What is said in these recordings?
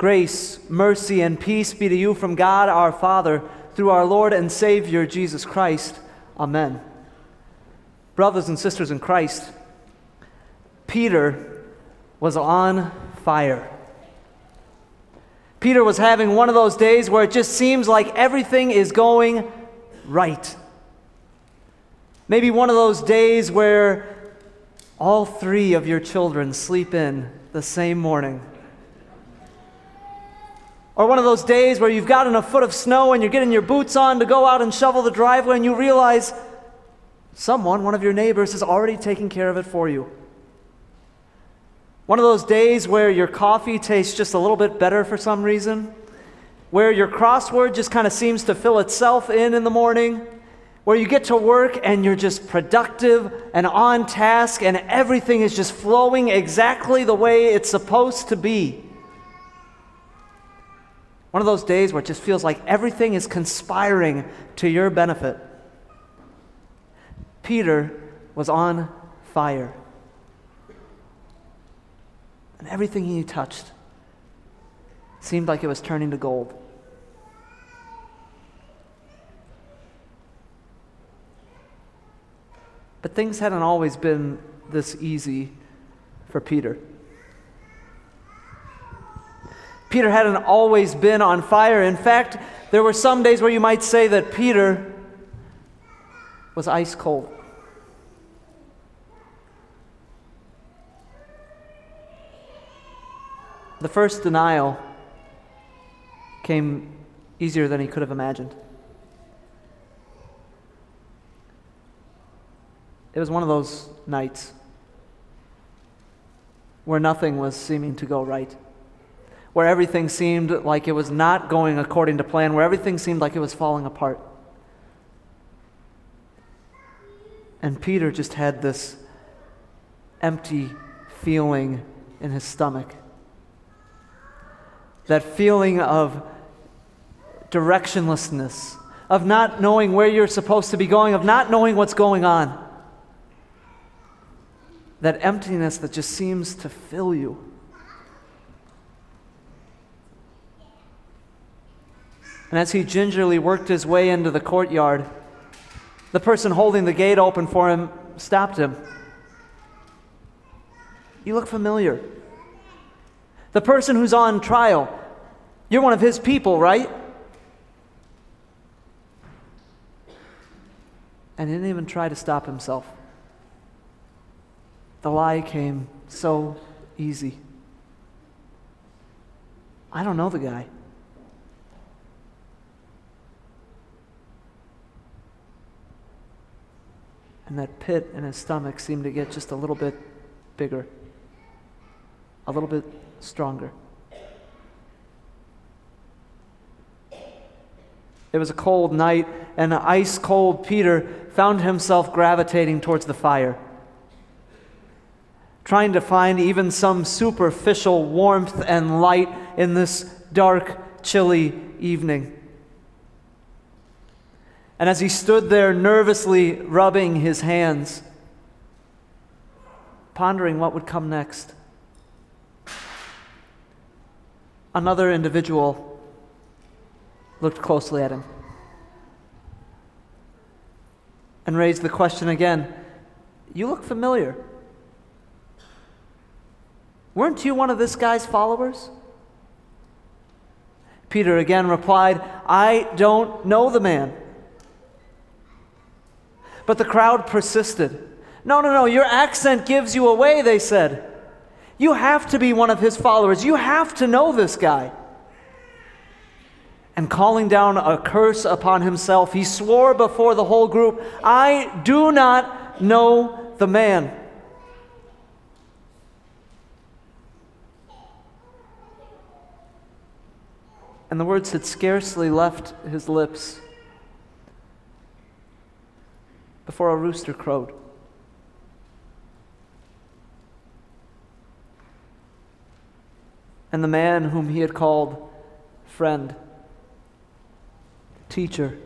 Grace, mercy, and peace be to you from God our Father through our Lord and Savior Jesus Christ. Amen. Brothers and sisters in Christ, Peter was on fire. Peter was having one of those days where it just seems like everything is going right. Maybe one of those days where all three of your children sleep in the same morning. Or one of those days where you've gotten a foot of snow and you're getting your boots on to go out and shovel the driveway and you realize someone, one of your neighbors, is already taking care of it for you. One of those days where your coffee tastes just a little bit better for some reason, where your crossword just kind of seems to fill itself in in the morning, where you get to work and you're just productive and on task and everything is just flowing exactly the way it's supposed to be. One of those days where it just feels like everything is conspiring to your benefit. Peter was on fire. And everything he touched seemed like it was turning to gold. But things hadn't always been this easy for Peter. Peter hadn't always been on fire. In fact, there were some days where you might say that Peter was ice cold. The first denial came easier than he could have imagined. It was one of those nights where nothing was seeming to go right, where everything seemed like it was not going according to plan, where everything seemed like it was falling apart. And Peter just had this empty feeling in his stomach. That feeling of directionlessness, of not knowing where you're supposed to be going, of not knowing what's going on that emptiness that just seems to fill you. And as he gingerly worked his way into the courtyard, the person holding the gate open for him stopped him. You look familiar. The person who's on trial, you're one of his people, right? And he didn't even try to stop himself. The lie came so easy. I don't know the guy. And that pit in his stomach seemed to get just a little bit bigger, a little bit stronger. It was a cold night, and ice cold Peter found himself gravitating towards the fire trying to find even some superficial warmth and light in this dark, chilly evening. And as he stood there nervously rubbing his hands, pondering what would come next, another individual looked closely at him and raised the question again You look familiar. Weren't you one of this guy's followers? Peter again replied, I don't know the man. But the crowd persisted. No, no, no, your accent gives you away, they said. You have to be one of his followers. You have to know this guy. And calling down a curse upon himself, he swore before the whole group, I do not know the man. and the words had scarcely left his lips before a rooster crowed. And the man whom he had called friend, teacher,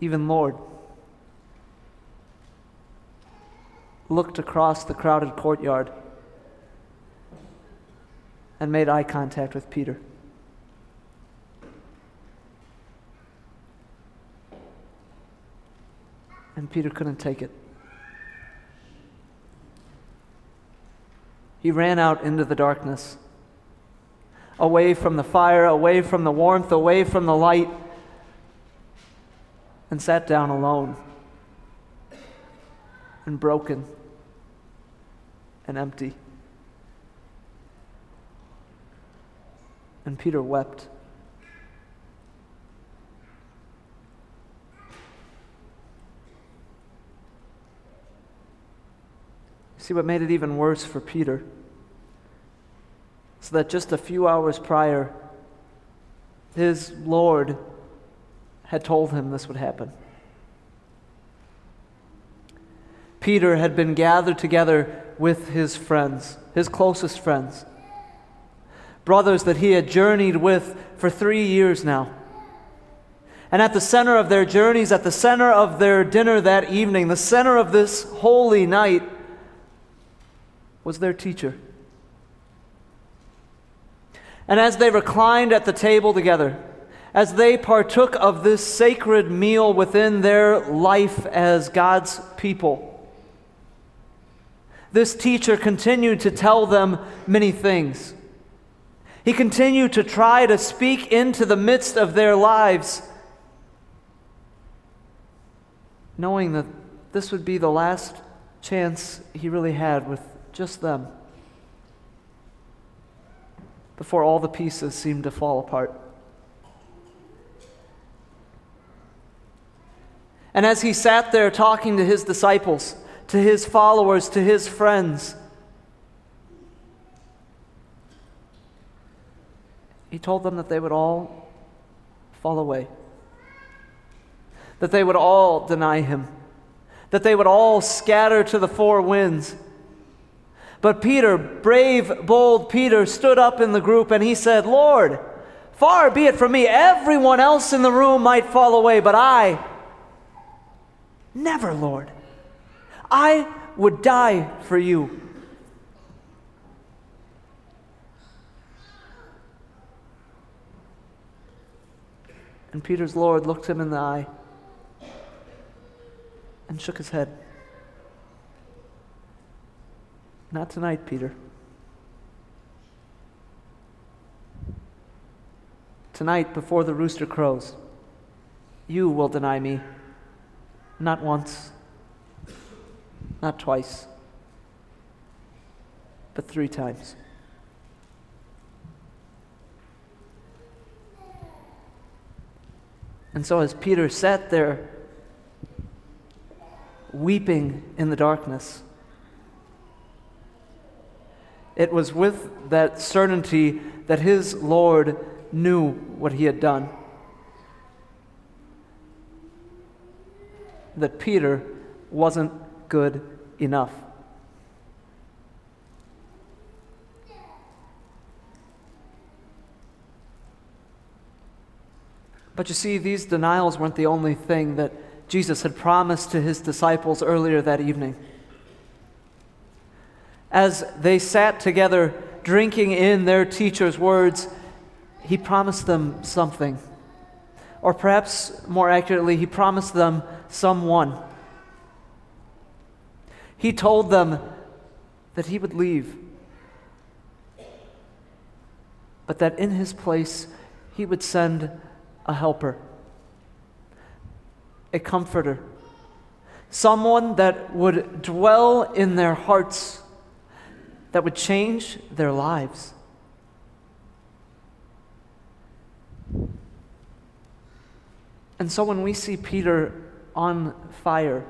even Lord, looked across the crowded courtyard and made eye contact with Peter. And Peter couldn't take it. He ran out into the darkness, away from the fire, away from the warmth, away from the light, and sat down alone and broken and empty. And Peter wept. See what made it even worse for Peter? So that just a few hours prior, his Lord had told him this would happen. Peter had been gathered together with his friends, his closest friends, brothers that he had journeyed with for three years now. And at the center of their journeys, at the center of their dinner that evening, the center of this holy night, was their teacher. And as they reclined at the table together, as they partook of this sacred meal within their life as God's people. This teacher continued to tell them many things. He continued to try to speak into the midst of their lives, knowing that this would be the last chance he really had with just them before all the pieces seemed to fall apart. And as he sat there talking to his disciples, to his followers, to his friends, he told them that they would all fall away, that they would all deny him, that they would all scatter to the four winds. But Peter, brave, bold Peter, stood up in the group and he said, Lord, far be it from me, everyone else in the room might fall away, but I, Never, Lord. I would die for you. And Peter's Lord looked him in the eye and shook his head. Not tonight, Peter. Tonight, before the rooster crows, you will deny me. Not once, not twice, but three times. And so, as Peter sat there weeping in the darkness, it was with that certainty that his Lord knew what he had done. that Peter wasn't good enough. But you see, these denials weren't the only thing that Jesus had promised to his disciples earlier that evening. As they sat together drinking in their teacher's words, he promised them something. Or perhaps more accurately, he promised them someone. He told them that he would leave, but that in his place he would send a helper, a comforter, someone that would dwell in their hearts, that would change their lives. And so when we see Peter on fire,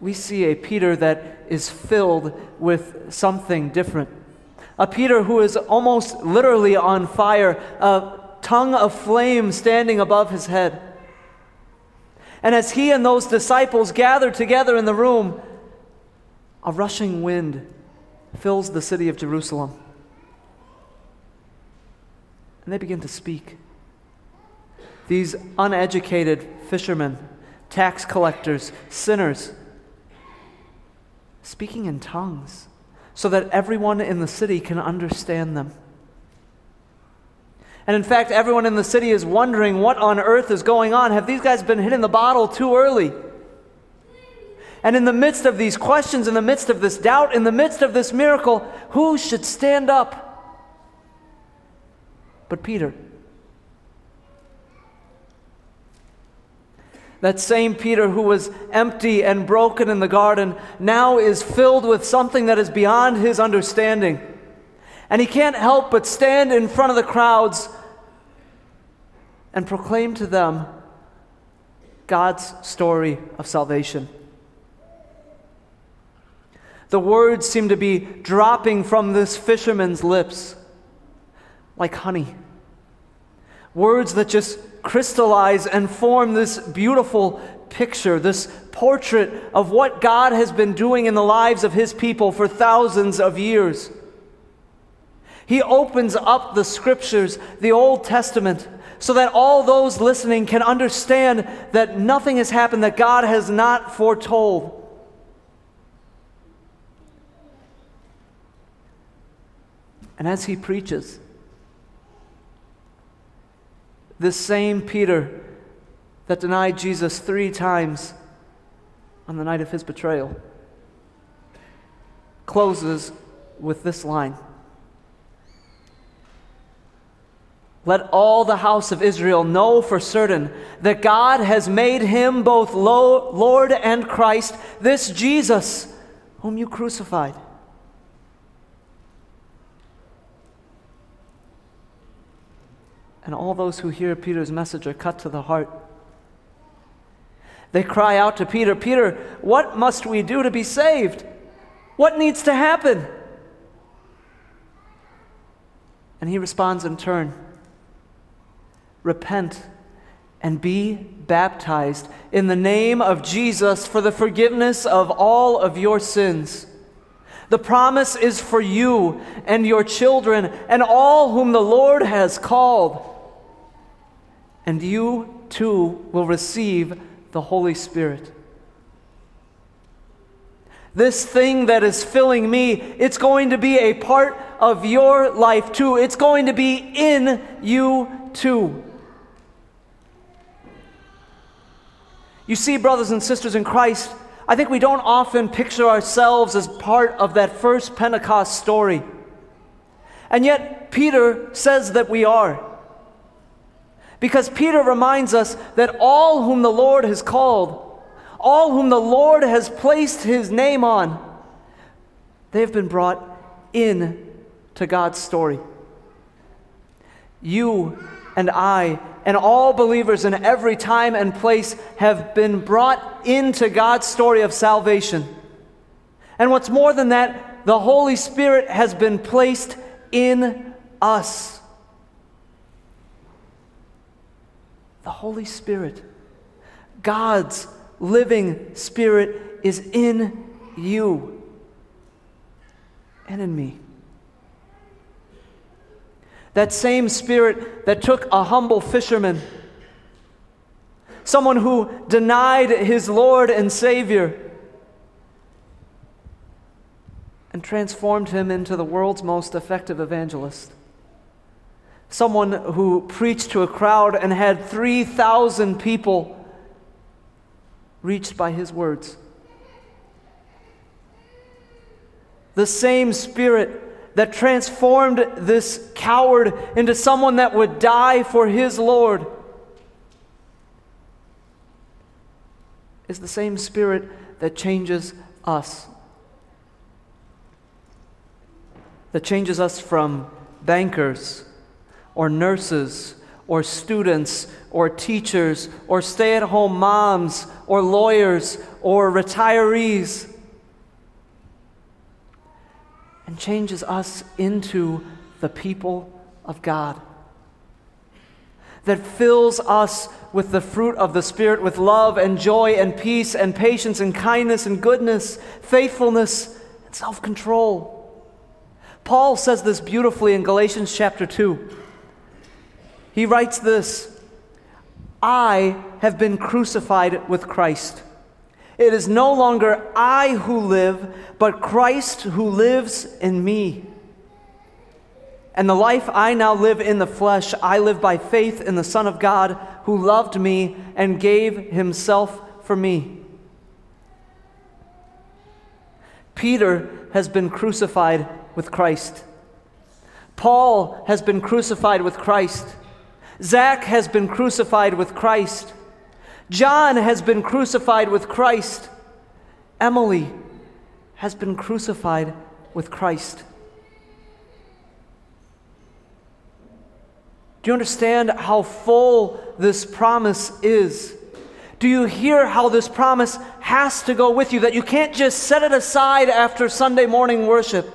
we see a Peter that is filled with something different. A Peter who is almost literally on fire, a tongue of flame standing above his head. And as he and those disciples gather together in the room, a rushing wind fills the city of Jerusalem. And they begin to speak. These uneducated fishermen, tax collectors, sinners, speaking in tongues, so that everyone in the city can understand them. And in fact, everyone in the city is wondering what on earth is going on. Have these guys been hitting the bottle too early? And in the midst of these questions, in the midst of this doubt, in the midst of this miracle, who should stand up but Peter? That same Peter who was empty and broken in the garden now is filled with something that is beyond his understanding. And he can't help but stand in front of the crowds and proclaim to them God's story of salvation. The words seem to be dropping from this fisherman's lips like honey. Words that just crystallize and form this beautiful picture, this portrait of what God has been doing in the lives of His people for thousands of years. He opens up the scriptures, the Old Testament, so that all those listening can understand that nothing has happened that God has not foretold. And as he preaches, this same Peter that denied Jesus three times on the night of his betrayal closes with this line Let all the house of Israel know for certain that God has made him both Lord and Christ, this Jesus, whom you crucified. And all those who hear Peter's message are cut to the heart. They cry out to Peter, Peter, what must we do to be saved? What needs to happen? And he responds in turn Repent and be baptized in the name of Jesus for the forgiveness of all of your sins. The promise is for you and your children and all whom the Lord has called and you too will receive the Holy Spirit. This thing that is filling me, it's going to be a part of your life too. It's going to be in you too. You see, brothers and sisters in Christ, I think we don't often picture ourselves as part of that first Pentecost story. And yet, Peter says that we are. Because Peter reminds us that all whom the Lord has called, all whom the Lord has placed his name on, they have been brought in to God's story. You and I and all believers in every time and place have been brought into God's story of salvation. And what's more than that, the Holy Spirit has been placed in us. The Holy Spirit. God's living Spirit is in you and in me. That same Spirit that took a humble fisherman, someone who denied his Lord and Savior, and transformed him into the world's most effective evangelist someone who preached to a crowd and had 3,000 people reached by his words. The same spirit that transformed this coward into someone that would die for his Lord is the same spirit that changes us. That changes us from bankers or nurses or students or teachers or stay at home moms or lawyers or retirees and changes us into the people of God. That fills us with the fruit of the Spirit, with love and joy and peace and patience and kindness and goodness, faithfulness and self control. Paul says this beautifully in Galatians chapter 2. He writes this I have been crucified with Christ. It is no longer I who live, but Christ who lives in me. And the life I now live in the flesh, I live by faith in the Son of God who loved me and gave himself for me. Peter has been crucified with Christ. Paul has been crucified with Christ. Zach has been crucified with Christ. John has been crucified with Christ. Emily has been crucified with Christ. Do you understand how full this promise is? Do you hear how this promise has to go with you? That you can't just set it aside after Sunday morning worship,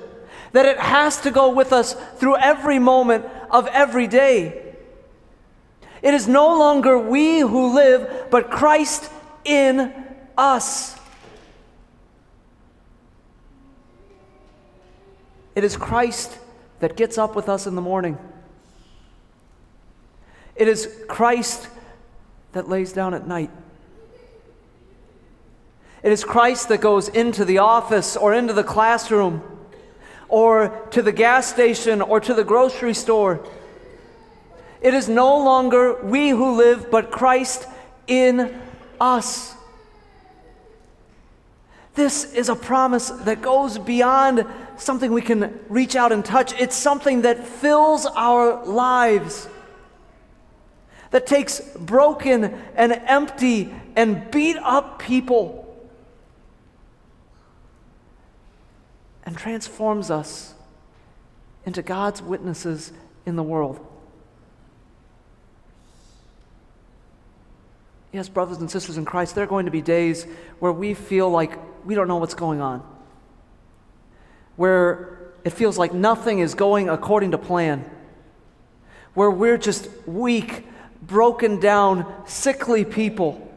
that it has to go with us through every moment of every day. It is no longer we who live, but Christ in us. It is Christ that gets up with us in the morning. It is Christ that lays down at night. It is Christ that goes into the office or into the classroom or to the gas station or to the grocery store. It is no longer we who live, but Christ in us. This is a promise that goes beyond something we can reach out and touch. It's something that fills our lives that takes broken and empty and beat up people and transforms us into God's witnesses in the world. Yes, brothers and sisters in Christ, there are going to be days where we feel like we don't know what's going on, where it feels like nothing is going according to plan, where we're just weak broken down, sickly people,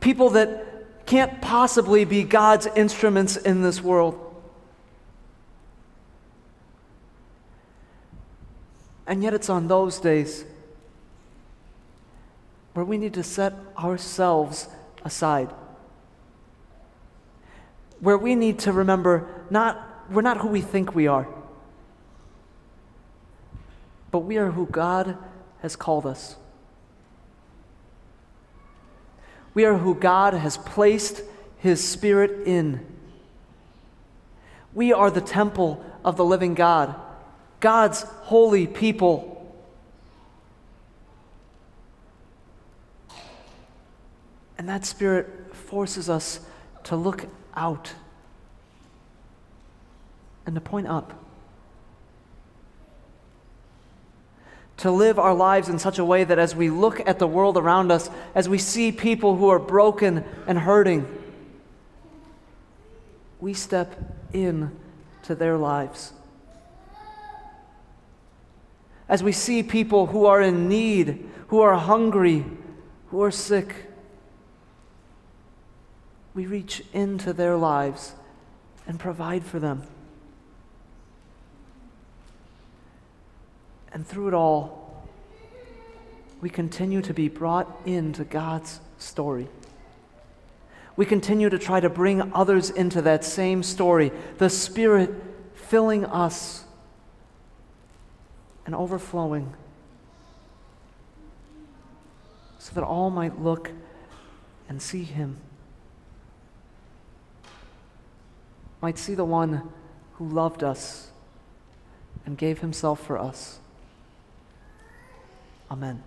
people that can't possibly be God's instruments in this world. And yet, it's on those days where we need to set ourselves aside. Where we need to remember not, we're not who we think we are, but we are who God has called us. We are who God has placed His Spirit in. We are the temple of the living God, God's holy people. And that Spirit forces us to look out and to point up. to live our lives in such a way that as we look at the world around us, as we see people who are broken and hurting, we step in to their lives. As we see people who are in need, who are hungry, who are sick, we reach into their lives and provide for them. And through it all, we continue to be brought into God's story. We continue to try to bring others into that same story, the Spirit filling us and overflowing, so that all might look and see Him, might see the one who loved us and gave Himself for us. Amen.